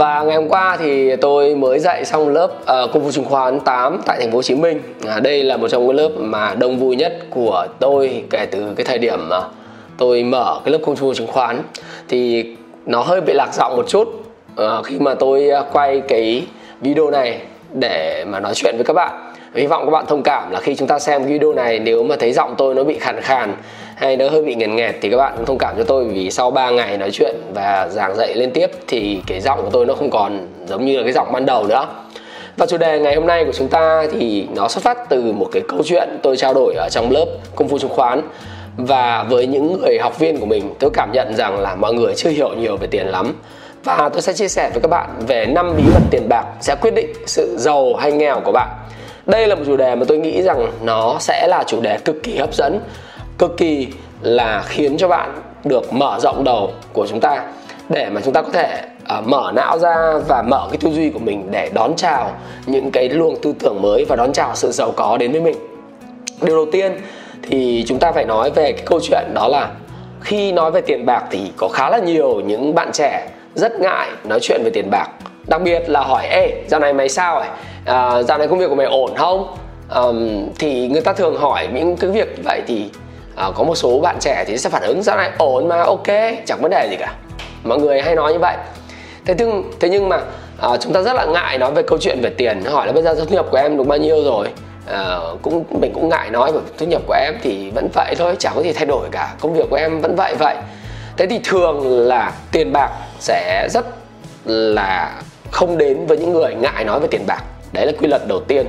Và ngày hôm qua thì tôi mới dạy xong lớp uh, công vụ chứng khoán 8 tại thành phố Hồ Chí Minh. À, đây là một trong những lớp mà đông vui nhất của tôi kể từ cái thời điểm mà tôi mở cái lớp công phu chứng khoán. Thì nó hơi bị lạc giọng một chút uh, khi mà tôi ờ, quay cái video này để mà nói chuyện với các bạn hy vọng các bạn thông cảm là khi chúng ta xem video này, nếu mà thấy giọng tôi nó bị khàn khàn hay nó hơi bị nghẹn nghẹt thì các bạn cũng thông cảm cho tôi vì sau 3 ngày nói chuyện và giảng dạy liên tiếp thì cái giọng của tôi nó không còn giống như là cái giọng ban đầu nữa. Và chủ đề ngày hôm nay của chúng ta thì nó xuất phát từ một cái câu chuyện tôi trao đổi ở trong lớp công phu chứng khoán. Và với những người học viên của mình, tôi cảm nhận rằng là mọi người chưa hiểu nhiều về tiền lắm. Và tôi sẽ chia sẻ với các bạn về năm bí mật tiền bạc sẽ quyết định sự giàu hay nghèo của bạn đây là một chủ đề mà tôi nghĩ rằng nó sẽ là chủ đề cực kỳ hấp dẫn cực kỳ là khiến cho bạn được mở rộng đầu của chúng ta để mà chúng ta có thể uh, mở não ra và mở cái tư duy của mình để đón chào những cái luồng tư tưởng mới và đón chào sự giàu có đến với mình điều đầu tiên thì chúng ta phải nói về cái câu chuyện đó là khi nói về tiền bạc thì có khá là nhiều những bạn trẻ rất ngại nói chuyện về tiền bạc đặc biệt là hỏi ê dạo này mày sao ấy à, dạo này công việc của mày ổn không? À, thì người ta thường hỏi những cái việc vậy thì à, có một số bạn trẻ thì sẽ phản ứng dạo này ổn mà ok chẳng vấn đề gì cả. Mọi người hay nói như vậy. Thế nhưng thế nhưng mà à, chúng ta rất là ngại nói về câu chuyện về tiền. Hỏi là bây giờ thu nhập của em được bao nhiêu rồi? À, cũng mình cũng ngại nói về thu nhập của em thì vẫn vậy thôi chẳng có gì thay đổi cả. Công việc của em vẫn vậy vậy. Thế thì thường là tiền bạc sẽ rất là không đến với những người ngại nói về tiền bạc đấy là quy luật đầu tiên.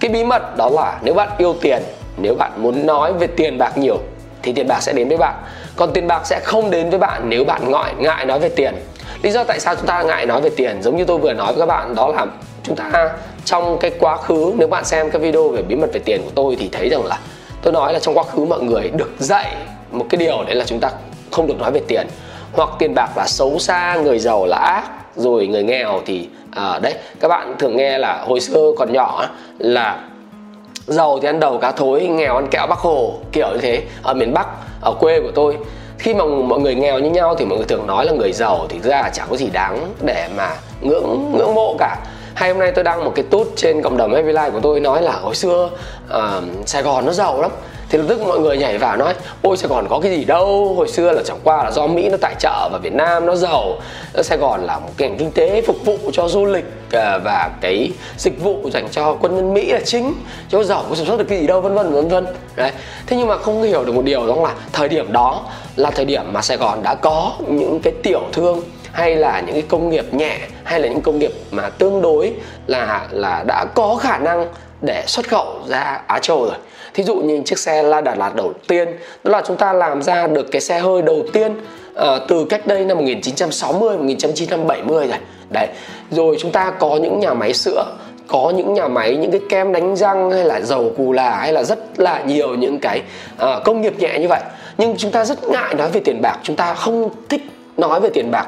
Cái bí mật đó là nếu bạn yêu tiền, nếu bạn muốn nói về tiền bạc nhiều, thì tiền bạc sẽ đến với bạn. Còn tiền bạc sẽ không đến với bạn nếu bạn ngại ngại nói về tiền. Lý do tại sao chúng ta ngại nói về tiền, giống như tôi vừa nói với các bạn, đó là chúng ta trong cái quá khứ, nếu bạn xem cái video về bí mật về tiền của tôi thì thấy rằng là tôi nói là trong quá khứ mọi người được dạy một cái điều đấy là chúng ta không được nói về tiền. Hoặc tiền bạc là xấu xa, người giàu là ác, rồi người nghèo thì à, đấy các bạn thường nghe là hồi xưa còn nhỏ là giàu thì ăn đầu cá thối nghèo ăn kẹo bắc hồ kiểu như thế ở miền bắc ở quê của tôi. Khi mà mọi người nghèo như nhau thì mọi người thường nói là người giàu thì ra là chẳng có gì đáng để mà ngưỡng ngưỡng mộ cả hay hôm nay tôi đăng một cái tút trên cộng đồng Happy Life của tôi nói là hồi xưa uh, Sài Gòn nó giàu lắm. Thì lập tức mọi người nhảy vào nói ôi sài gòn có cái gì đâu. Hồi xưa là chẳng qua là do mỹ nó tài trợ và việt nam nó giàu. Ờ, sài gòn là một ngành kinh tế phục vụ cho du lịch ờ, và cái dịch vụ dành cho quân nhân mỹ là chính. Chứ giàu có sản xuất được cái gì đâu vân vân vân vân. Đấy. Thế nhưng mà không hiểu được một điều đó là thời điểm đó là thời điểm mà sài gòn đã có những cái tiểu thương hay là những cái công nghiệp nhẹ hay là những công nghiệp mà tương đối là là đã có khả năng để xuất khẩu ra Á Châu rồi. Thí dụ như chiếc xe La Đà Lạt đầu tiên đó là chúng ta làm ra được cái xe hơi đầu tiên uh, từ cách đây năm 1960 1970 rồi. Đấy rồi chúng ta có những nhà máy sữa có những nhà máy những cái kem đánh răng hay là dầu cù là hay là rất là nhiều những cái uh, công nghiệp nhẹ như vậy. Nhưng chúng ta rất ngại nói về tiền bạc chúng ta không thích nói về tiền bạc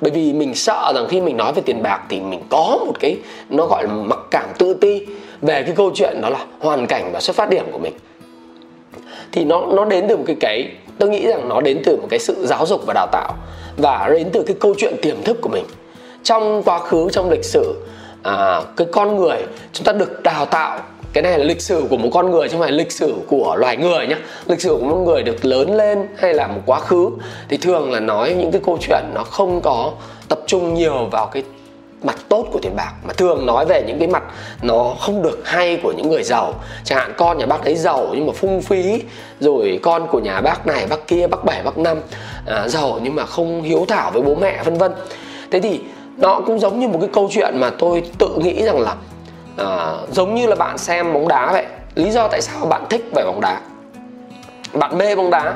bởi vì mình sợ rằng khi mình nói về tiền bạc thì mình có một cái nó gọi là mặc cảm tự ti về cái câu chuyện đó là hoàn cảnh và xuất phát điểm của mình. Thì nó nó đến từ một cái cái tôi nghĩ rằng nó đến từ một cái sự giáo dục và đào tạo và đến từ cái câu chuyện tiềm thức của mình. Trong quá khứ trong lịch sử à, cái con người chúng ta được đào tạo cái này là lịch sử của một con người chứ không phải lịch sử của loài người nhé lịch sử của một người được lớn lên hay là một quá khứ thì thường là nói những cái câu chuyện nó không có tập trung nhiều vào cái mặt tốt của tiền bạc mà thường nói về những cái mặt nó không được hay của những người giàu. Chẳng hạn con nhà bác đấy giàu nhưng mà phung phí rồi con của nhà bác này bác kia bác bảy bác năm à, giàu nhưng mà không hiếu thảo với bố mẹ vân vân. Thế thì nó cũng giống như một cái câu chuyện mà tôi tự nghĩ rằng là à, giống như là bạn xem bóng đá vậy. Lý do tại sao bạn thích về bóng đá? Bạn mê bóng đá.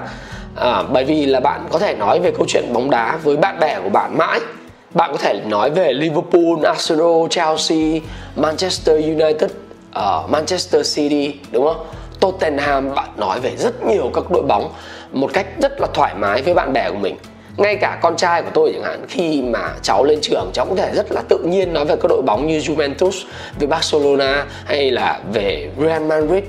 À, bởi vì là bạn có thể nói về câu chuyện bóng đá với bạn bè của bạn mãi. Bạn có thể nói về Liverpool, Arsenal, Chelsea, Manchester United, uh, Manchester City đúng không? Tottenham bạn nói về rất nhiều các đội bóng một cách rất là thoải mái với bạn bè của mình ngay cả con trai của tôi chẳng hạn khi mà cháu lên trường cháu có thể rất là tự nhiên nói về các đội bóng như Juventus về Barcelona hay là về Real Madrid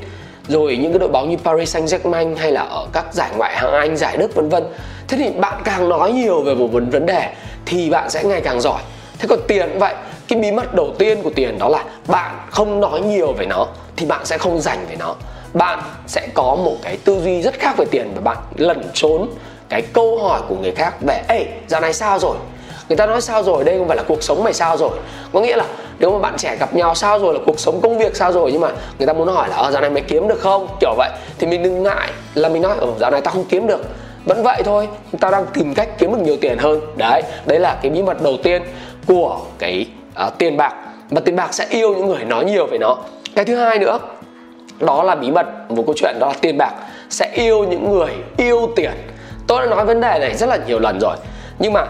rồi những cái đội bóng như Paris Saint-Germain hay là ở các giải ngoại hạng Anh, giải Đức vân vân. Thế thì bạn càng nói nhiều về một vấn vấn đề thì bạn sẽ ngày càng giỏi. Thế còn tiền cũng vậy, cái bí mật đầu tiên của tiền đó là bạn không nói nhiều về nó thì bạn sẽ không dành về nó. Bạn sẽ có một cái tư duy rất khác về tiền và bạn lẩn trốn cái câu hỏi của người khác về ê dạo này sao rồi? Người ta nói sao rồi đây không phải là cuộc sống mày sao rồi. Có nghĩa là nếu mà bạn trẻ gặp nhau sao rồi là cuộc sống công việc sao rồi nhưng mà người ta muốn hỏi là ở dạo này mày kiếm được không? Kiểu vậy. Thì mình đừng ngại là mình nói ở dạo này tao không kiếm được. Vẫn vậy thôi tao đang tìm cách kiếm được nhiều tiền hơn. Đấy đấy là cái bí mật đầu tiên của cái uh, tiền bạc. Và tiền bạc sẽ yêu những người nói nhiều về nó. Cái thứ hai nữa đó là bí mật một câu chuyện đó là tiền bạc. Sẽ yêu những người yêu tiền tôi đã nói vấn đề này rất là nhiều lần rồi. Nhưng mà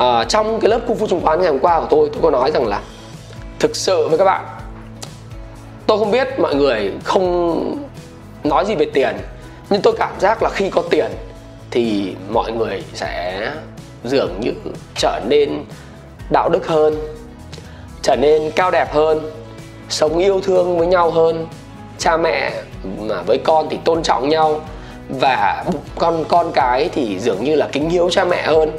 uh, trong cái lớp cung phu chứng khoán ngày hôm qua của tôi tôi có nói rằng là thực sự với các bạn tôi không biết mọi người không nói gì về tiền nhưng tôi cảm giác là khi có tiền thì mọi người sẽ dường như trở nên đạo đức hơn trở nên cao đẹp hơn sống yêu thương với nhau hơn. Cha mẹ mà với con thì tôn trọng nhau và con con cái thì dường như là kính hiếu cha mẹ hơn.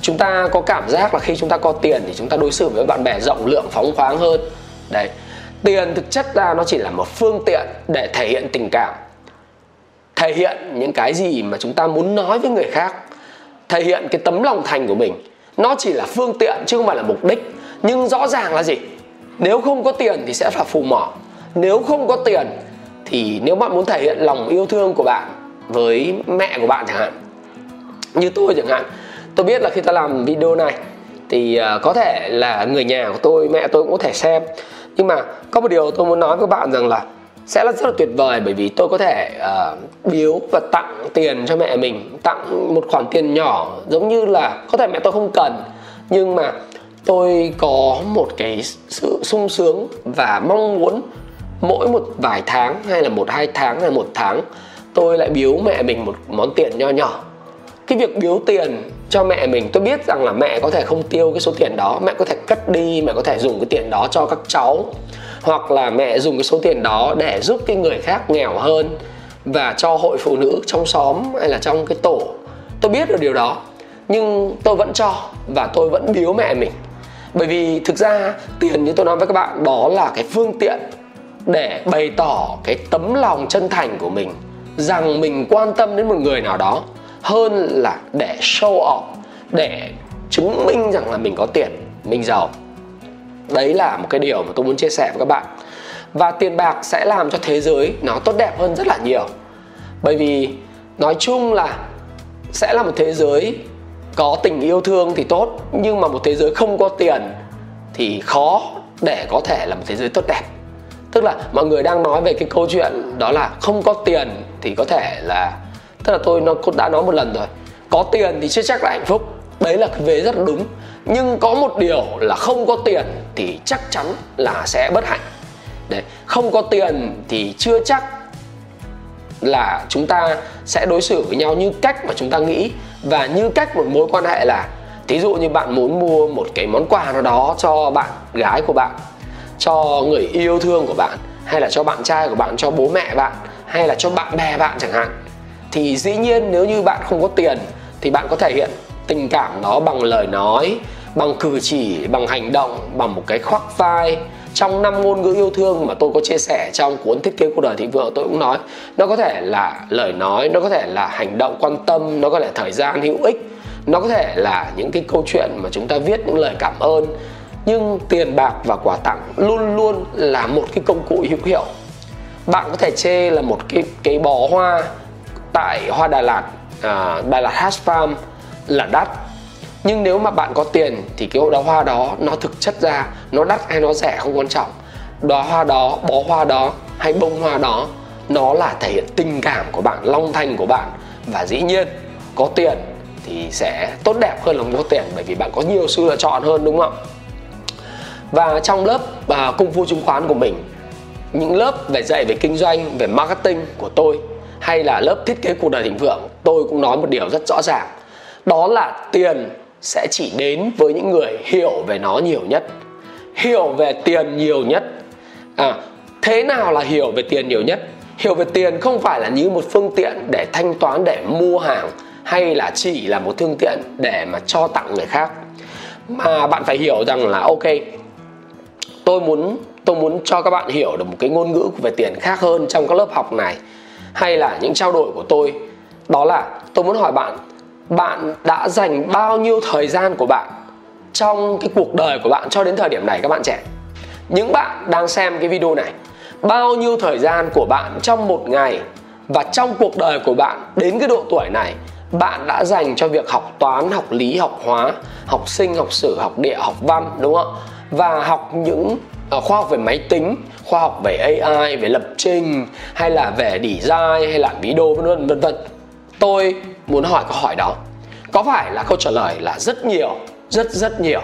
Chúng ta có cảm giác là khi chúng ta có tiền thì chúng ta đối xử với bạn bè rộng lượng, phóng khoáng hơn. Đấy. Tiền thực chất ra nó chỉ là một phương tiện để thể hiện tình cảm. Thể hiện những cái gì mà chúng ta muốn nói với người khác. Thể hiện cái tấm lòng thành của mình. Nó chỉ là phương tiện chứ không phải là mục đích. Nhưng rõ ràng là gì? Nếu không có tiền thì sẽ là phù mỏ. Nếu không có tiền thì nếu bạn muốn thể hiện lòng yêu thương của bạn với mẹ của bạn chẳng hạn. Như tôi chẳng hạn tôi biết là khi ta làm video này thì à, có thể là người nhà của tôi mẹ tôi cũng có thể xem. Nhưng mà có một điều tôi muốn nói với các bạn rằng là sẽ là rất là tuyệt vời bởi vì tôi có thể uh, biếu và tặng tiền cho mẹ mình tặng một khoản tiền nhỏ giống như là có thể mẹ tôi không cần. Nhưng mà tôi có một cái sự sung sướng và mong muốn mỗi một vài tháng hay là một hai tháng hay một tháng tôi lại biếu mẹ mình một món tiền nho nhỏ. Cái việc biếu tiền cho mẹ mình, tôi biết rằng là mẹ có thể không tiêu cái số tiền đó, mẹ có thể cất đi, mẹ có thể dùng cái tiền đó cho các cháu. Hoặc là mẹ dùng cái số tiền đó để giúp cái người khác nghèo hơn và cho hội phụ nữ trong xóm hay là trong cái tổ. Tôi biết được điều đó, nhưng tôi vẫn cho và tôi vẫn biếu mẹ mình. Bởi vì thực ra, tiền như tôi nói với các bạn, đó là cái phương tiện để bày tỏ cái tấm lòng chân thành của mình rằng mình quan tâm đến một người nào đó hơn là để show off, để chứng minh rằng là mình có tiền, mình giàu. Đấy là một cái điều mà tôi muốn chia sẻ với các bạn. Và tiền bạc sẽ làm cho thế giới nó tốt đẹp hơn rất là nhiều. Bởi vì nói chung là sẽ là một thế giới có tình yêu thương thì tốt, nhưng mà một thế giới không có tiền thì khó để có thể là một thế giới tốt đẹp tức là mọi người đang nói về cái câu chuyện đó là không có tiền thì có thể là, tức là tôi nó đã nói một lần rồi, có tiền thì chưa chắc là hạnh phúc. Đấy là cái vế rất là đúng. Nhưng có một điều là không có tiền thì chắc chắn là sẽ bất hạnh. Đấy, không có tiền thì chưa chắc là chúng ta sẽ đối xử với nhau như cách mà chúng ta nghĩ. Và như cách một mối quan hệ là, thí dụ như bạn muốn mua một cái món quà nào đó cho bạn gái của bạn cho người yêu thương của bạn, hay là cho bạn trai của bạn, cho bố mẹ bạn, hay là cho bạn bè bạn chẳng hạn, thì dĩ nhiên nếu như bạn không có tiền thì bạn có thể hiện tình cảm đó bằng lời nói, bằng cử chỉ, bằng hành động, bằng một cái khoác vai. Trong năm ngôn ngữ yêu thương mà tôi có chia sẻ trong cuốn thiết kế cuộc đời thịnh vượng, tôi cũng nói, nó có thể là lời nói, nó có thể là hành động quan tâm, nó có thể thời gian hữu ích, nó có thể là những cái câu chuyện mà chúng ta viết những lời cảm ơn nhưng tiền bạc và quà tặng luôn luôn là một cái công cụ hữu hiệu. Bạn có thể chê là một cái cái bó hoa tại hoa Đà Lạt à, Đà Lạt Hash Farm là đắt. Nhưng nếu mà bạn có tiền thì cái đóa hoa đó nó thực chất ra nó đắt hay nó rẻ không quan trọng. Đóa hoa đó bó hoa đó hay bông hoa đó nó là thể hiện tình cảm của bạn long thành của bạn. Và dĩ nhiên có tiền thì sẽ tốt đẹp hơn là không có tiền bởi vì bạn có nhiều sự lựa chọn hơn đúng không ạ? Và trong lớp uh, công phu chứng khoán của mình những lớp về dạy về kinh doanh về marketing của tôi hay là lớp thiết kế cuộc đời thịnh vượng tôi cũng nói một điều rất rõ ràng. Đó là tiền sẽ chỉ đến với những người hiểu về nó nhiều nhất hiểu về tiền nhiều nhất. À thế nào là hiểu về tiền nhiều nhất? Hiểu về tiền không phải là như một phương tiện để thanh toán để mua hàng hay là chỉ là một phương tiện để mà cho tặng người khác. Mà bạn phải hiểu rằng là ok tôi muốn tôi muốn cho các bạn hiểu được một cái ngôn ngữ về tiền khác hơn trong các lớp học này, hay là những trao đổi của tôi. Đó là, tôi muốn hỏi bạn bạn đã dành bao nhiêu thời gian của bạn trong cái cuộc đời của bạn cho đến thời điểm này các bạn trẻ? Những bạn đang xem cái video này, bao nhiêu thời gian của bạn trong một ngày và trong cuộc đời của bạn đến cái độ tuổi này, bạn đã dành cho việc học toán, học lý, học hóa, học sinh, học sử, học địa, học văn, đúng không và học những uh, khoa học về máy tính khoa học về ai về lập trình hay là về design hay là video vân vân vân vân. Tôi muốn hỏi câu hỏi đó. Có phải là câu trả lời là rất nhiều rất rất nhiều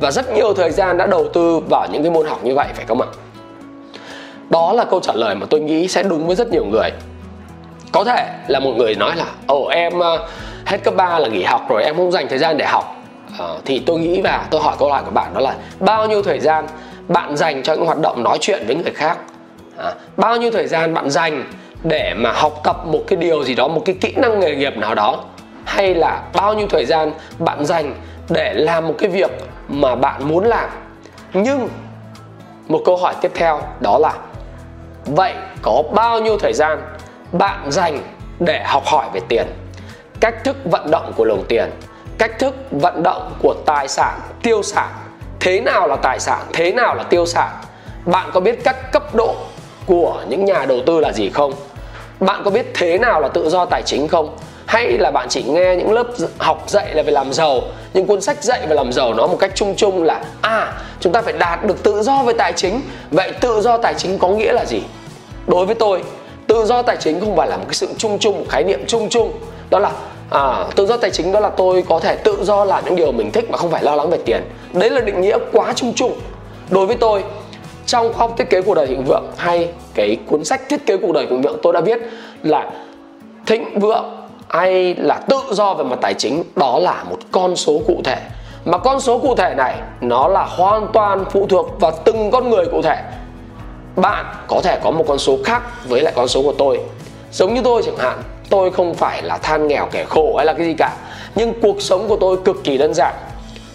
và rất nhiều thời gian đã đầu tư vào những cái môn học như vậy phải không ạ? Đó là câu trả lời mà tôi nghĩ sẽ đúng với rất nhiều người. Có thể là một người nói là ồ em à, hết cấp 3 là nghỉ học rồi em không dành thời gian để học uh, thì tôi nghĩ và tôi hỏi câu hỏi của bạn đó là bao nhiêu thời gian bạn dành cho những hoạt động nói chuyện với người khác? À, bao nhiêu thời gian bạn dành để mà học tập một cái điều gì đó một cái kỹ năng nghề nghiệp nào đó? Hay là bao nhiêu thời gian bạn dành để làm một cái việc mà bạn muốn làm? Nhưng một câu hỏi tiếp theo đó là vậy có bao nhiêu thời gian bạn dành để học hỏi về tiền? Cách thức vận động của lồng tiền? Cách thức vận động của tài sản, tiêu sản. Thế nào là tài sản, thế nào là tiêu sản? Bạn có biết các cấp độ của những nhà đầu tư là gì không? Bạn có biết thế nào là tự do tài chính không? Hay là bạn chỉ nghe những lớp học dạy là về làm giàu, những cuốn sách dạy về làm giàu nó một cách chung chung là à chúng ta phải đạt được tự do về tài chính. Vậy tự do tài chính có nghĩa là gì? Đối với tôi, tự do tài chính không phải là một cái sự chung chung, một khái niệm chung chung. Đó là à, tự do tài chính đó là tôi có thể tự do làm những điều mình thích mà không phải lo lắng về tiền. Đấy là định nghĩa quá chung chung. Đối với tôi trong khoa học thiết kế cuộc đời thịnh vượng hay cái cuốn sách thiết kế cuộc đời thịnh vượng tôi đã viết là thịnh vượng hay là tự do về mặt tài chính đó là một con số cụ thể. Mà con số cụ thể này nó là hoàn toàn phụ thuộc vào từng con người cụ thể. Bạn có thể có một con số khác với lại con số của tôi. Giống như tôi chẳng hạn tôi không phải là than nghèo kẻ khổ hay là cái gì cả. Nhưng cuộc sống của tôi cực kỳ đơn giản.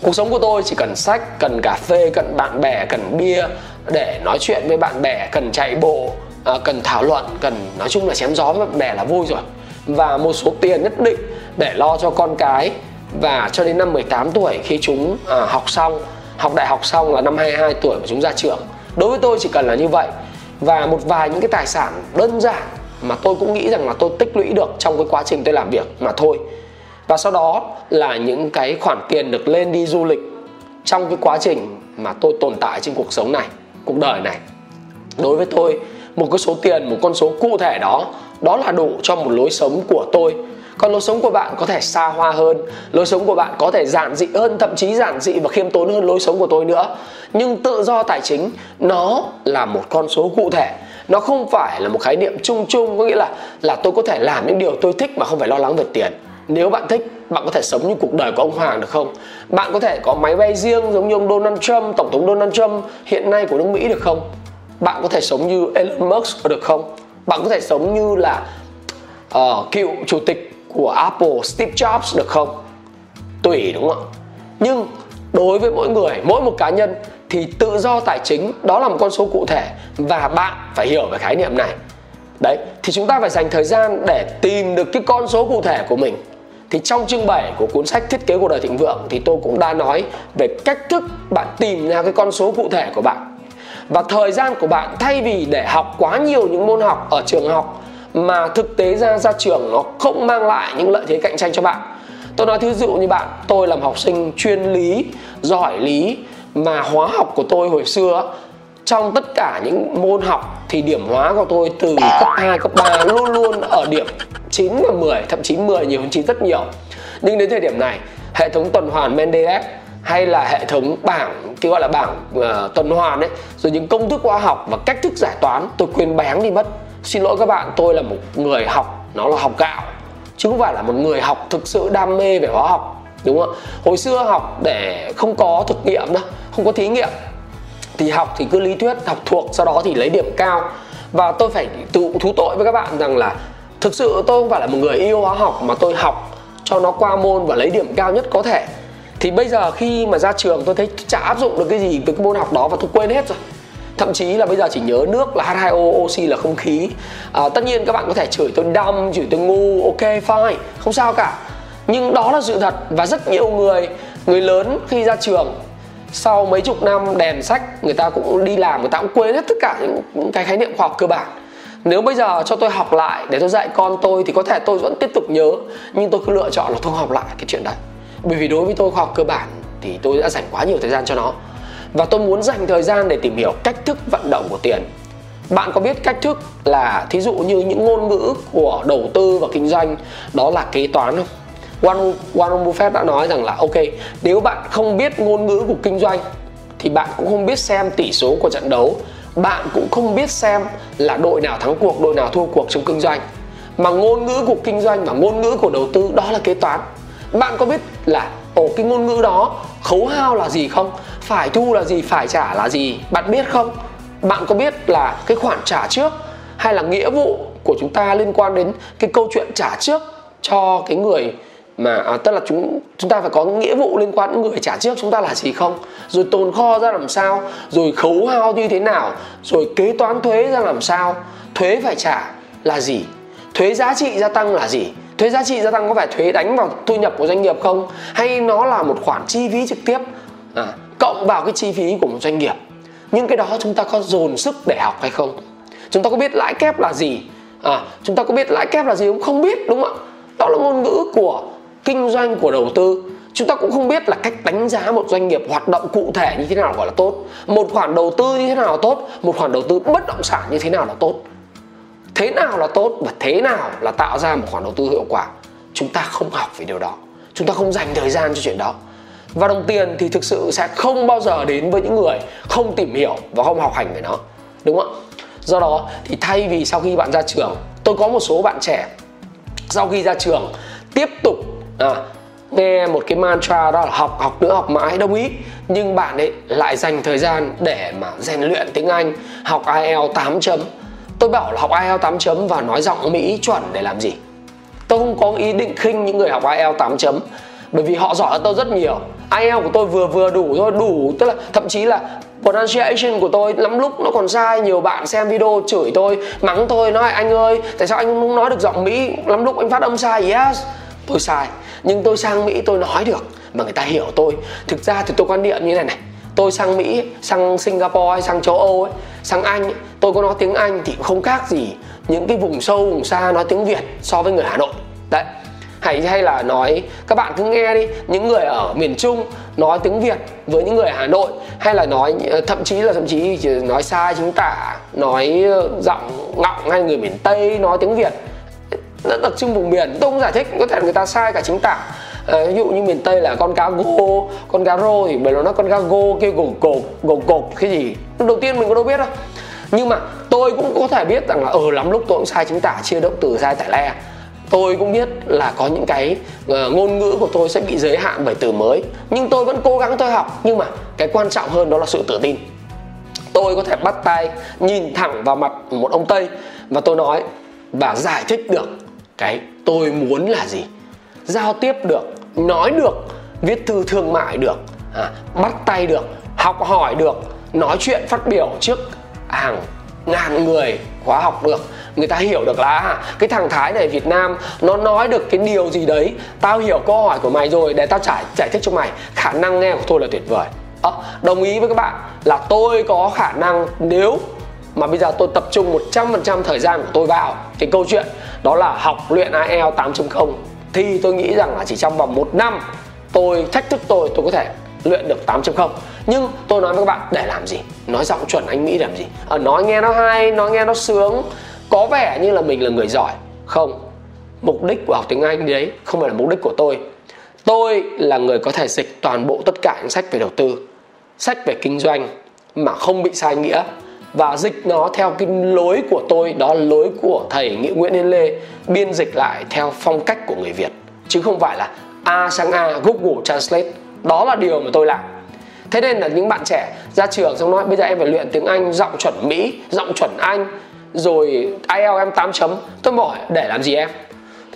Cuộc sống của tôi chỉ cần sách cần cà phê cần bạn bè cần bia để nói chuyện với bạn bè cần chạy bộ à, cần thảo luận cần nói chung là chém gió với bạn bè là vui rồi. Và một số tiền nhất định để lo cho con cái. Và cho đến năm 18 tuổi khi chúng à, học xong học đại học xong là năm 22 tuổi mà chúng ra trường. Đối với tôi chỉ cần là như vậy. Và một vài những cái tài sản đơn giản mà tôi cũng nghĩ rằng là tôi tích lũy được trong cái quá trình tôi làm việc mà thôi. Và sau đó là những cái khoản tiền được lên đi du lịch trong cái quá trình mà tôi tồn tại trên cuộc sống này, cuộc đời này. Đối với tôi, một cái số tiền, một con số cụ thể đó đó là đủ cho một lối sống của tôi. Còn lối sống của bạn có thể xa hoa hơn, lối sống của bạn có thể giản dị hơn, thậm chí giản dị và khiêm tốn hơn lối sống của tôi nữa. Nhưng tự do tài chính, nó là một con số cụ thể nó không phải là một khái niệm chung chung có nghĩa là là tôi có thể làm những điều tôi thích mà không phải lo lắng về tiền. Nếu bạn thích bạn có thể sống như cuộc đời của ông hoàng được không? Bạn có thể có máy bay riêng giống như ông donald trump tổng thống donald trump hiện nay của nước mỹ được không? Bạn có thể sống như elon musk được không? Bạn có thể sống như là uh, cựu chủ tịch của apple steve jobs được không? Tùy đúng không ạ? Nhưng đối với mỗi người mỗi một cá nhân thì tự do tài chính đó là một con số cụ thể và bạn phải hiểu về khái niệm này. Đấy, thì chúng ta phải dành thời gian để tìm được cái con số cụ thể của mình. Thì trong chương 7 của cuốn sách thiết kế cuộc đời thịnh vượng thì tôi cũng đã nói về cách thức bạn tìm ra cái con số cụ thể của bạn. Và thời gian của bạn thay vì để học quá nhiều những môn học ở trường học, mà thực tế ra ra trường nó không mang lại những lợi thế cạnh tranh cho bạn. Tôi nói thí dụ như bạn, tôi làm học sinh chuyên lý, giỏi lý mà hóa học của tôi hồi xưa trong tất cả những môn học thì điểm hóa của tôi từ cấp 2, cấp 3 luôn luôn ở điểm 9 và 10 thậm chí 10 nhiều hơn 9 rất nhiều. Nhưng đến thời điểm này hệ thống tuần hoàn Mendeleev hay là hệ thống bảng cái gọi là bảng uh, tuần hoàn ấy rồi những công thức khoa học và cách thức giải toán tôi quên bén đi mất. Xin lỗi các bạn tôi là một người học nó là học gạo chứ không phải là một người học thực sự đam mê về hóa học đúng không? Hồi xưa học để không có thực nghiệm đâu không có thí nghiệm thì học thì cứ lý thuyết học thuộc sau đó thì lấy điểm cao. Và tôi phải tự thú tội với các bạn rằng là thực sự tôi không phải là một người yêu hóa học mà tôi học cho nó qua môn và lấy điểm cao nhất có thể. Thì bây giờ khi mà ra trường tôi thấy chả áp dụng được cái gì với cái môn học đó và tôi quên hết rồi. Thậm chí là bây giờ chỉ nhớ nước là H2O oxy là không khí. À, tất nhiên các bạn có thể chửi tôi đâm chửi tôi ngu ok fine không sao cả nhưng đó là sự thật và rất nhiều người người lớn khi ra trường. Sau mấy chục năm đèn sách người ta cũng đi làm người ta cũng quên hết tất cả những, những cái khái niệm khoa học cơ bản. Nếu bây giờ cho tôi học lại để tôi dạy con tôi thì có thể tôi vẫn tiếp tục nhớ nhưng tôi cứ lựa chọn là tôi học lại cái chuyện đấy. Bởi vì đối với tôi khoa học cơ bản thì tôi đã dành quá nhiều thời gian cho nó. Và tôi muốn dành thời gian để tìm hiểu cách thức vận động của tiền. Bạn có biết cách thức là thí dụ như những ngôn ngữ của đầu tư và kinh doanh đó là kế toán không? Warren, Warren Buffett đã nói rằng là ok nếu bạn không biết ngôn ngữ của kinh doanh thì bạn cũng không biết xem tỷ số của trận đấu. Bạn cũng không biết xem là đội nào thắng cuộc đội nào thua cuộc trong kinh doanh. Mà ngôn ngữ của kinh doanh và ngôn ngữ của đầu tư đó là kế toán. Bạn có biết là ồ cái ngôn ngữ đó khấu hao là gì không? Phải thu là gì phải trả là gì? Bạn biết không? Bạn có biết là cái khoản trả trước hay là nghĩa vụ của chúng ta liên quan đến cái câu chuyện trả trước cho cái người mà à, tức là chúng chúng ta phải có nghĩa vụ liên quan đến người trả trước chúng ta là gì không? Rồi tồn kho ra làm sao? Rồi khấu hao như thế nào? Rồi kế toán thuế ra làm sao? Thuế phải trả là gì? Thuế giá trị gia tăng là gì? Thuế giá trị gia tăng có phải thuế đánh vào thu nhập của doanh nghiệp không? Hay nó là một khoản chi phí trực tiếp à, cộng vào cái chi phí của một doanh nghiệp? Nhưng cái đó chúng ta có dồn sức để học hay không? Chúng ta có biết lãi kép là gì? À, chúng ta có biết lãi kép là gì không? Không biết đúng không ạ? Đó là ngôn ngữ của kinh doanh của đầu tư. Chúng ta cũng không biết là cách đánh giá một doanh nghiệp hoạt động cụ thể như thế nào gọi là tốt. Một khoản đầu tư như thế nào là tốt, một khoản đầu tư bất động sản như thế nào là tốt. Thế nào là tốt và thế nào là tạo ra một khoản đầu tư hiệu quả? Chúng ta không học về điều đó. Chúng ta không dành thời gian cho chuyện đó. Và đồng tiền thì thực sự sẽ không bao giờ đến với những người không tìm hiểu và không học hành về nó. Đúng không ạ? Do đó thì thay vì sau khi bạn ra trường, tôi có một số bạn trẻ, sau khi ra trường, tiếp tục à, nghe một cái mantra đó là học học nữa học mãi đồng ý. Nhưng bạn ấy lại dành thời gian để mà rèn luyện tiếng Anh học IELTS 8 chấm. Tôi bảo là học IELTS 8 chấm và nói giọng Mỹ chuẩn để làm gì? Tôi không có ý định khinh những người học IELTS 8 chấm bởi vì họ giỏi hơn tôi rất nhiều. IELTS của tôi vừa vừa đủ thôi đủ. Tức là thậm chí là pronunciation của tôi lắm lúc nó còn sai. Nhiều bạn xem video chửi tôi mắng tôi nói anh ơi tại sao anh không nói được giọng mỹ? Lắm lúc anh phát âm sai yes tôi sai nhưng tôi sang mỹ tôi nói được mà người ta hiểu tôi. Thực ra thì tôi quan niệm như này này tôi sang mỹ sang singapore hay sang châu âu ấy sang anh ấy, tôi có nói tiếng anh thì không khác gì những cái vùng sâu vùng xa nói tiếng việt so với người hà nội. Đấy hay hay là nói các bạn cứ nghe đi những người ở miền trung nói tiếng việt với những người hà nội hay là nói thậm chí là thậm chí nói sai chính tả nói giọng ngọng hay người miền tây nói tiếng việt nó đặc trưng vùng miền tôi không giải thích có thể người ta sai cả chính tả à, ờ, ví dụ như miền tây là con cá gô con cá rô thì bởi nó nói con cá gô kêu gồ cột gồ cột cái gì? Đầu tiên mình có đâu biết đâu. Nhưng mà tôi cũng có thể biết rằng là ở ừ, lắm lúc tôi cũng sai chính tả chia động từ sai tải le. Tôi cũng biết là có những cái uh, ngôn ngữ của tôi sẽ bị giới hạn bởi từ mới. Nhưng tôi vẫn cố gắng tôi học nhưng mà cái quan trọng hơn đó là sự tự tin. Tôi có thể bắt tay nhìn thẳng vào mặt một ông tây và tôi nói và giải thích được cái tôi muốn là gì? Giao tiếp được nói được viết thư thương mại được à, bắt tay được học hỏi được nói chuyện phát biểu trước hàng ngàn người khóa học được. Người ta hiểu được là à, cái thằng thái này việt nam nó nói được cái điều gì đấy. Tao hiểu câu hỏi của mày rồi để tao giải giải thích cho mày. Khả năng nghe của tôi là tuyệt vời. À, đồng ý với các bạn là tôi có khả năng nếu mà bây giờ tôi tập trung 100% thời gian của tôi vào cái câu chuyện đó là học luyện IELTS 8.0 thì tôi nghĩ rằng là chỉ trong vòng một năm tôi thách thức tôi tôi có thể luyện được 8.0 nhưng tôi nói với các bạn để làm gì? Nói giọng chuẩn anh mỹ làm gì? À, nói nghe nó hay nói nghe nó sướng. Có vẻ như là mình là người giỏi. Không. Mục đích của học tiếng Anh đấy không phải là mục đích của tôi. Tôi là người có thể dịch toàn bộ tất cả những sách về đầu tư sách về kinh doanh mà không bị sai nghĩa và dịch nó theo cái lối của tôi, đó là lối của thầy nghĩa nguyễn yên lê, biên dịch lại theo phong cách của người việt. Chứ không phải là a sang a, google translate. Đó là điều mà tôi làm. Thế nên là những bạn trẻ ra trường xong nói, bây giờ em phải luyện tiếng anh, giọng chuẩn mỹ, giọng chuẩn anh, rồi IELTS em 8 chấm. Tôi hỏi để làm gì em?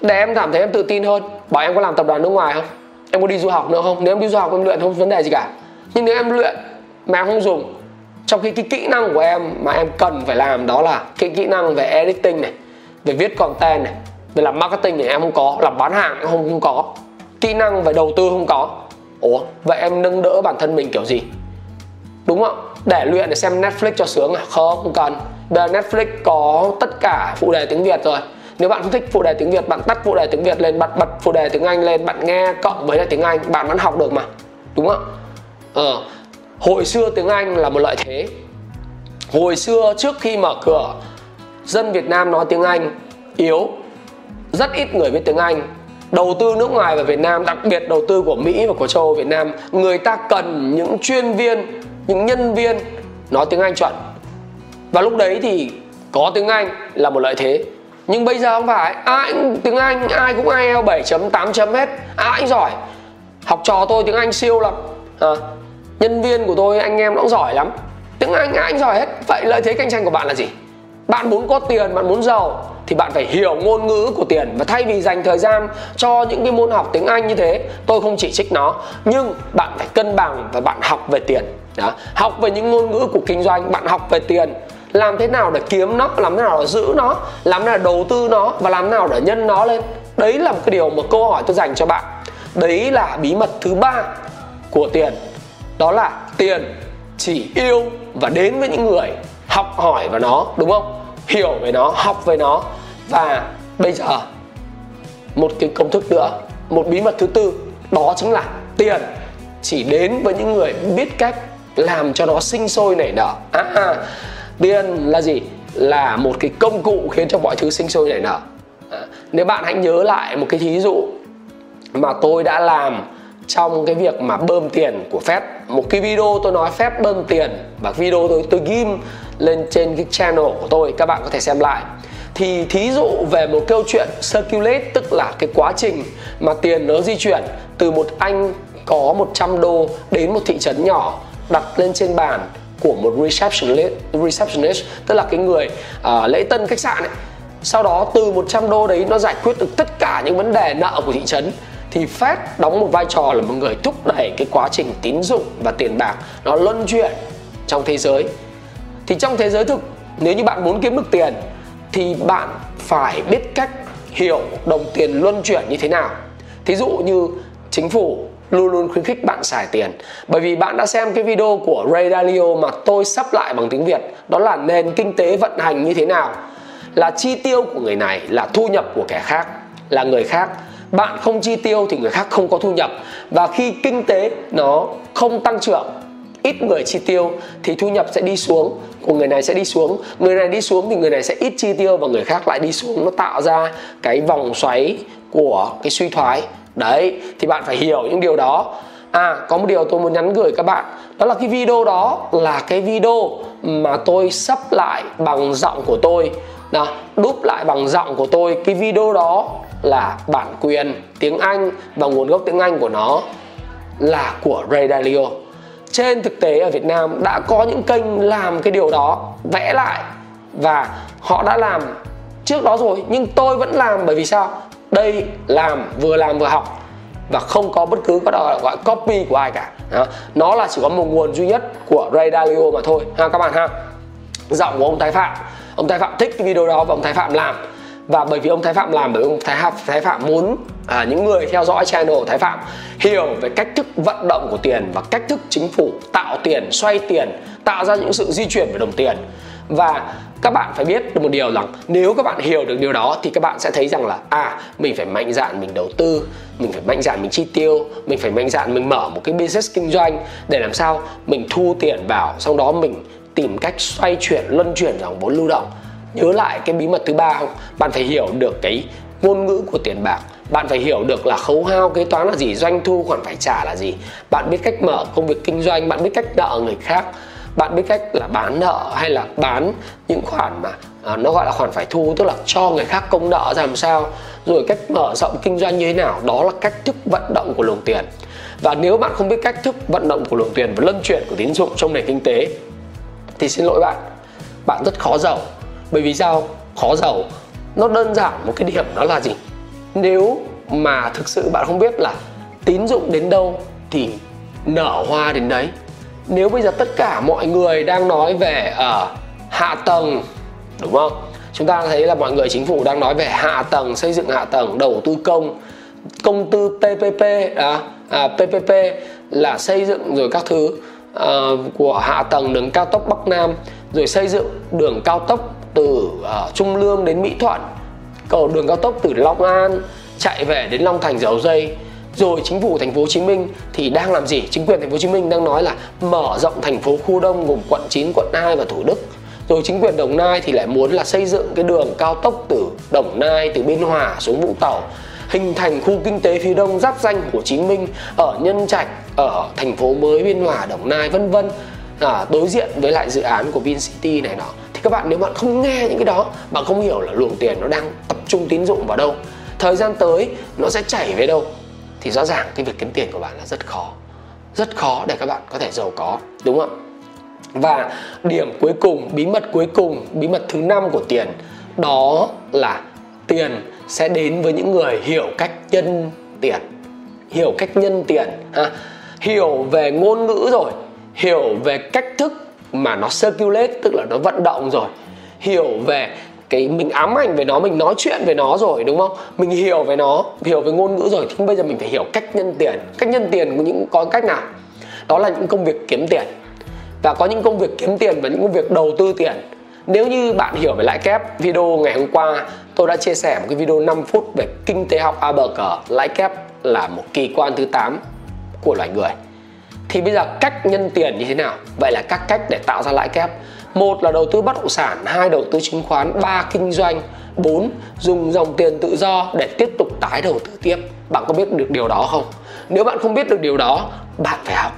Để em cảm thấy em tự tin hơn. Bảo, em có làm tập đoàn nước ngoài không? Em có đi du học nữa không? Nếu em đi du học, em luyện không vấn đề gì cả. Nhưng nếu em luyện mà em không dùng trong khi cái kỹ năng của em mà em cần phải làm đó là cái kỹ năng về editing này, về viết content này, về làm marketing này em không có, làm bán hàng không không có, kỹ năng về đầu tư không có. Ủa, vậy em nâng đỡ bản thân mình kiểu gì? Đúng không? Để luyện để xem netflix cho sướng à? Không không cần. Bây giờ netflix có tất cả phụ đề tiếng việt rồi. Nếu bạn không thích phụ đề tiếng việt, bạn tắt phụ đề tiếng việt lên bật bật phụ đề tiếng anh lên, bạn nghe cộng với lại tiếng anh, bạn vẫn học được mà. Đúng không? Ờ hồi xưa tiếng anh là một lợi thế. Hồi xưa trước khi mở cửa dân việt nam nói tiếng anh yếu. Rất ít người biết tiếng anh. Đầu tư nước ngoài vào việt nam đặc biệt đầu tư của mỹ và của châu âu việt nam người ta cần những chuyên viên những nhân viên nói tiếng anh chuẩn. Và lúc đấy thì có tiếng anh là một lợi thế. Nhưng bây giờ không phải ai cũng tiếng anh ai cũng IELTS 7 chấm 8 chấm hết ai cũng giỏi. Học trò tôi tiếng anh siêu lắm. À, nhân viên của tôi, anh em nó cũng giỏi lắm. Tiếng anh anh giỏi hết. Vậy lợi thế cạnh tranh của bạn là gì? Bạn muốn có tiền, bạn muốn giàu, thì bạn phải hiểu ngôn ngữ của tiền. Và thay vì dành thời gian cho những cái môn học tiếng Anh như thế, tôi không chỉ trích nó, nhưng bạn phải cân bằng và bạn học về tiền. Đó. học về những ngôn ngữ của kinh doanh, bạn học về tiền. Làm thế nào để kiếm nó, làm thế nào để giữ nó, làm thế nào để đầu tư nó và làm thế nào để nhân nó lên? Đấy là một cái điều mà câu hỏi tôi dành cho bạn. Đấy là bí mật thứ ba của tiền đó là tiền chỉ yêu và đến với những người học hỏi vào nó đúng không? Hiểu về nó học về nó. Và bây giờ một cái công thức nữa một bí mật thứ tư đó chính là tiền chỉ đến với những người biết cách làm cho nó sinh sôi nảy nở. À, tiền là gì? Là một cái công cụ khiến cho mọi thứ sinh sôi nảy nở. À, nếu bạn hãy nhớ lại một cái thí dụ mà tôi đã làm trong cái việc mà bơm tiền của Fed. Một cái video tôi nói Fed bơm tiền và video tôi tôi ghim lên trên cái channel của tôi các bạn có thể xem lại. Thì thí dụ về một câu chuyện circulate tức là cái quá trình mà tiền nó di chuyển từ một anh có 100 đô đến một thị trấn nhỏ đặt lên trên bàn của một receptionist, receptionist tức là cái người uh, lễ tân khách sạn ấy. Sau đó từ 100 đô đấy nó giải quyết được tất cả những vấn đề nợ của thị trấn thì Fed đóng một vai trò là một người thúc đẩy cái quá trình tín dụng và tiền bạc nó luân chuyển trong thế giới. Thì trong thế giới thực, nếu như bạn muốn kiếm được tiền, thì bạn phải biết cách hiểu đồng tiền luân chuyển như thế nào. Thí dụ như chính phủ luôn luôn khuyến khích bạn xài tiền. Bởi vì bạn đã xem cái video của Ray Dalio mà tôi sắp lại bằng tiếng Việt. Đó là nền kinh tế vận hành như thế nào. Là chi tiêu của người này, là thu nhập của kẻ khác, là người khác bạn không chi tiêu thì người khác không có thu nhập. Và khi kinh tế nó không tăng trưởng ít người chi tiêu thì thu nhập sẽ đi xuống của người này sẽ đi xuống. Người này đi xuống thì người này sẽ ít chi tiêu và người khác lại đi xuống. Nó tạo ra cái vòng xoáy của cái suy thoái. Đấy thì bạn phải hiểu những điều đó. À có một điều tôi muốn nhắn gửi các bạn. Đó là cái video đó là cái video mà tôi sắp lại bằng giọng của tôi. Đó, đúp lại bằng giọng của tôi. Cái video đó là bản quyền tiếng Anh và nguồn gốc tiếng Anh của nó là của Ray Dalio. Trên thực tế ở Việt Nam đã có những kênh làm cái điều đó vẽ lại và họ đã làm trước đó rồi nhưng tôi vẫn làm bởi vì sao? Đây làm vừa làm vừa học và không có bất cứ cái gọi, gọi copy của ai cả. Đó. nó là chỉ có một nguồn duy nhất của Ray Dalio mà thôi. Ha các bạn ha. Giọng của ông Thái Phạm. Ông Thái Phạm thích cái video đó và ông Thái Phạm làm và bởi vì ông Thái Phạm làm bởi ông Thái Thái Phạm muốn à, những người theo dõi channel Thái Phạm hiểu về cách thức vận động của tiền và cách thức chính phủ tạo tiền, xoay tiền, tạo ra những sự di chuyển về đồng tiền. Và các bạn phải biết được một điều rằng nếu các bạn hiểu được điều đó thì các bạn sẽ thấy rằng là à mình phải mạnh dạn mình đầu tư mình phải mạnh dạn mình chi tiêu mình phải mạnh dạn mình mở một cái business kinh doanh để làm sao mình thu tiền vào sau đó mình tìm cách xoay chuyển luân chuyển dòng vốn lưu động nhớ lại cái bí mật thứ ba không? Bạn phải hiểu được cái ngôn ngữ của tiền bạc. Bạn phải hiểu được là khấu hao kế toán là gì doanh thu khoản phải trả là gì. Bạn biết cách mở công việc kinh doanh bạn biết cách nợ người khác. Bạn biết cách là bán nợ hay là bán những khoản mà à, nó gọi là khoản phải thu tức là cho người khác công nợ ra làm sao. Rồi cách mở rộng kinh doanh như thế nào đó là cách thức vận động của luồng tiền. Và nếu bạn không biết cách thức vận động của luồng tiền và luân chuyển của tín dụng trong nền kinh tế thì xin lỗi bạn bạn rất khó giàu bởi vì sao? Khó giàu. Nó đơn giản một cái điểm đó là gì? Nếu mà thực sự bạn không biết là tín dụng đến đâu thì nở hoa đến đấy. Nếu bây giờ tất cả mọi người đang nói về ở uh, hạ tầng đúng không? Chúng ta thấy là mọi người chính phủ đang nói về hạ tầng xây dựng hạ tầng đầu tư công công tư PPP à, à, PPP là xây dựng rồi các thứ uh, của hạ tầng đường cao tốc Bắc Nam rồi xây dựng đường cao tốc từ uh, Trung Lương đến Mỹ Thuận cầu đường cao tốc từ Long An chạy về đến Long Thành dầu dây rồi chính phủ thành phố Hồ Chí Minh thì đang làm gì? Chính quyền thành phố Hồ Chí Minh đang nói là mở rộng thành phố khu đông gồm quận 9, quận 2 và Thủ Đức. Rồi chính quyền Đồng Nai thì lại muốn là xây dựng cái đường cao tốc từ Đồng Nai từ Biên Hòa xuống Vũng Tàu hình thành khu kinh tế phía đông giáp danh Hồ Chí Minh ở Nhân Trạch, ở thành phố mới Biên Hòa, Đồng Nai vân vân. À, đối diện với lại dự án của VinCity này đó các bạn nếu bạn không nghe những cái đó, bạn không hiểu là luồng tiền nó đang tập trung tín dụng vào đâu. Thời gian tới, nó sẽ chảy về đâu? Thì rõ ràng cái việc kiếm tiền của bạn là rất khó. Rất khó để các bạn có thể giàu có, đúng không và điểm cuối cùng, bí mật cuối cùng, bí mật thứ năm của tiền, đó là tiền sẽ đến với những người hiểu cách nhân tiền. Hiểu cách nhân tiền, ha? Hiểu về ngôn ngữ rồi, hiểu về cách thức mà nó circulate, tức là nó vận động rồi. Hiểu về cái mình ám ảnh về nó, mình nói chuyện về nó rồi, đúng không? Mình hiểu về nó, hiểu về ngôn ngữ rồi thì bây giờ mình phải hiểu cách nhân tiền. Cách nhân tiền có những, có cách nào? Đó là những công việc kiếm tiền. Và có những công việc kiếm tiền và những công việc đầu tư tiền. Nếu như bạn hiểu về lãi kép, video ngày hôm qua tôi đã chia sẻ một cái video 5 phút về kinh tế học ABC lãi kép là một kỳ quan thứ 8 của loài người thì bây giờ cách nhân tiền như thế nào? Vậy là các cách để tạo ra lãi kép. Một là đầu tư bất động sản, hai đầu tư chứng khoán, ba kinh doanh, bốn dùng dòng tiền tự do để tiếp tục tái đầu tư tiếp. Bạn có biết được điều đó không? Nếu bạn không biết được điều đó, bạn phải học.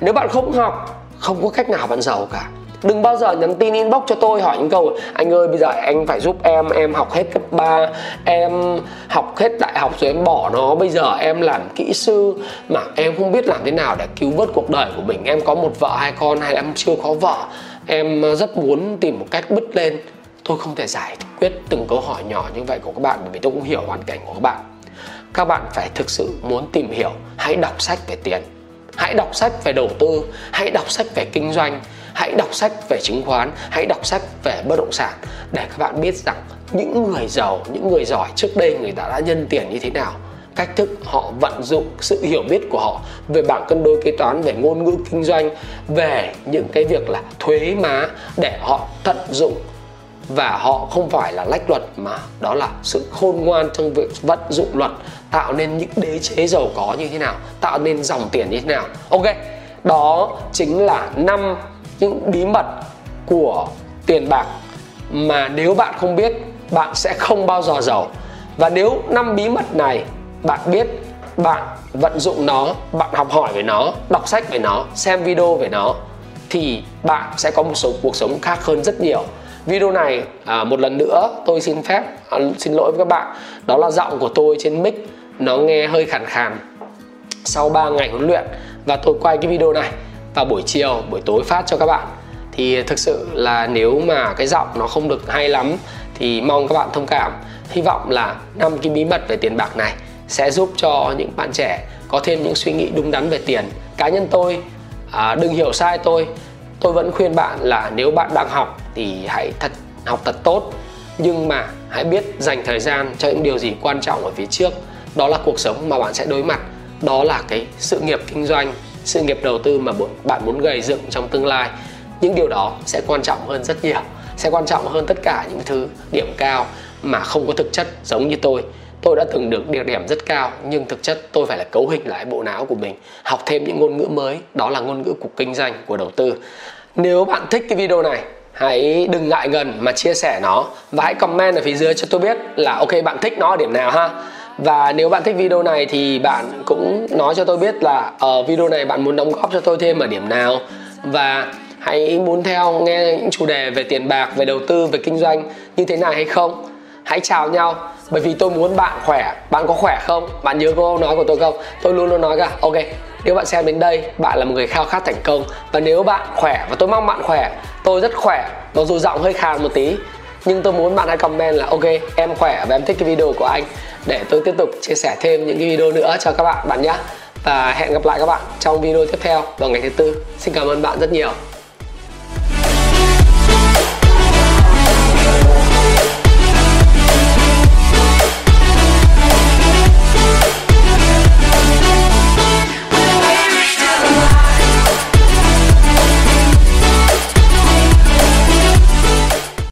Nếu bạn không học, không có cách nào bạn giàu cả đừng bao giờ nhắn tin inbox cho tôi hỏi những câu, anh ơi, bây giờ anh phải giúp em em học hết cấp 3 em học hết đại học rồi em bỏ nó, bây giờ em làm kỹ sư mà em không biết làm thế nào để cứu vớt cuộc đời của mình. Em có một vợ hai con hay là em chưa có vợ, em ờ, rất muốn tìm một cách bứt lên. Tôi không thể giải quyết từng câu hỏi nhỏ như vậy của các bạn, bởi vì tôi cũng hiểu hoàn cảnh của các bạn. Các bạn phải thực sự muốn tìm hiểu, hãy đọc sách về tiền, hãy đọc sách về đầu tư, hãy đọc sách về kinh doanh hãy đọc sách về chứng khoán, hãy đọc sách về bất động sản để các bạn biết rằng những người giàu, những người giỏi trước đây người ta đã nhân tiền như thế nào. Cách thức họ vận dụng, sự hiểu biết của họ về bảng cân đối kế toán, về ngôn ngữ kinh doanh, về những cái việc là thuế má để họ tận dụng. Và họ không phải là lách luật mà đó là sự khôn ngoan trong việc vận dụng luật, tạo nên những đế chế giàu có như thế nào, tạo nên dòng tiền như thế nào. Ok, đó chính là năm những bí mật của tiền bạc mà nếu bạn không biết bạn sẽ không bao giờ giàu. Và nếu năm bí mật này bạn biết bạn vận dụng nó bạn học hỏi về nó đọc sách về nó xem video về nó thì bạn sẽ có một số cuộc sống khác hơn rất nhiều. Video này à, một lần nữa tôi xin phép à, xin lỗi với các bạn. Đó là giọng của tôi trên mic. Nó nghe hơi khàn khàn sau 3 ngày huấn luyện và tôi quay cái video này vào buổi chiều buổi tối phát cho các bạn. Thì thực sự là nếu mà cái giọng nó không được hay lắm thì mong các bạn thông cảm. Hy vọng là năm cái bí mật về tiền bạc này sẽ giúp cho những bạn trẻ có thêm những suy nghĩ đúng đắn về tiền. Cá nhân tôi à, đừng hiểu sai tôi tôi vẫn khuyên bạn là nếu bạn đang học thì hãy thật học thật tốt. Nhưng mà hãy biết dành thời gian cho những điều gì quan trọng ở phía trước. Đó là cuộc sống mà bạn sẽ đối mặt. Đó là cái sự nghiệp kinh doanh sự nghiệp đầu tư mà bạn muốn gây dựng trong tương lai, những điều đó sẽ quan trọng hơn rất nhiều, sẽ quan trọng hơn tất cả những thứ điểm cao mà không có thực chất giống như tôi. Tôi đã từng được địa điểm rất cao, nhưng thực chất tôi phải là cấu hình lại bộ não của mình, học thêm những ngôn ngữ mới, đó là ngôn ngữ của kinh doanh, của đầu tư. Nếu bạn thích cái video này, hãy đừng ngại ngần mà chia sẻ nó và hãy comment ở phía dưới cho tôi biết là ok, bạn thích nó ở điểm nào ha và nếu bạn thích video này thì bạn cũng nói cho tôi biết là ở video này bạn muốn đóng góp cho tôi thêm ở điểm nào. Và hãy muốn theo nghe những chủ đề về tiền bạc, về đầu tư, về kinh doanh như thế này hay không? Hãy chào nhau, bởi vì tôi muốn bạn khỏe. Bạn có khỏe không? Bạn nhớ câu nói của tôi không? Tôi luôn luôn nói cả, ok, nếu bạn xem đến đây, bạn là một người khao khát thành công. Và nếu bạn khỏe, và tôi mong bạn khỏe, tôi rất khỏe, mặc dù giọng hơi khàn một tí nhưng tôi muốn bạn hãy comment là, ok, em khỏe và em thích cái video của anh. Để tôi tiếp tục chia sẻ thêm những cái video nữa cho các bạn bạn nhé và hẹn gặp lại các bạn trong video tiếp theo vào ngày thứ tư. Xin cảm ơn bạn rất nhiều.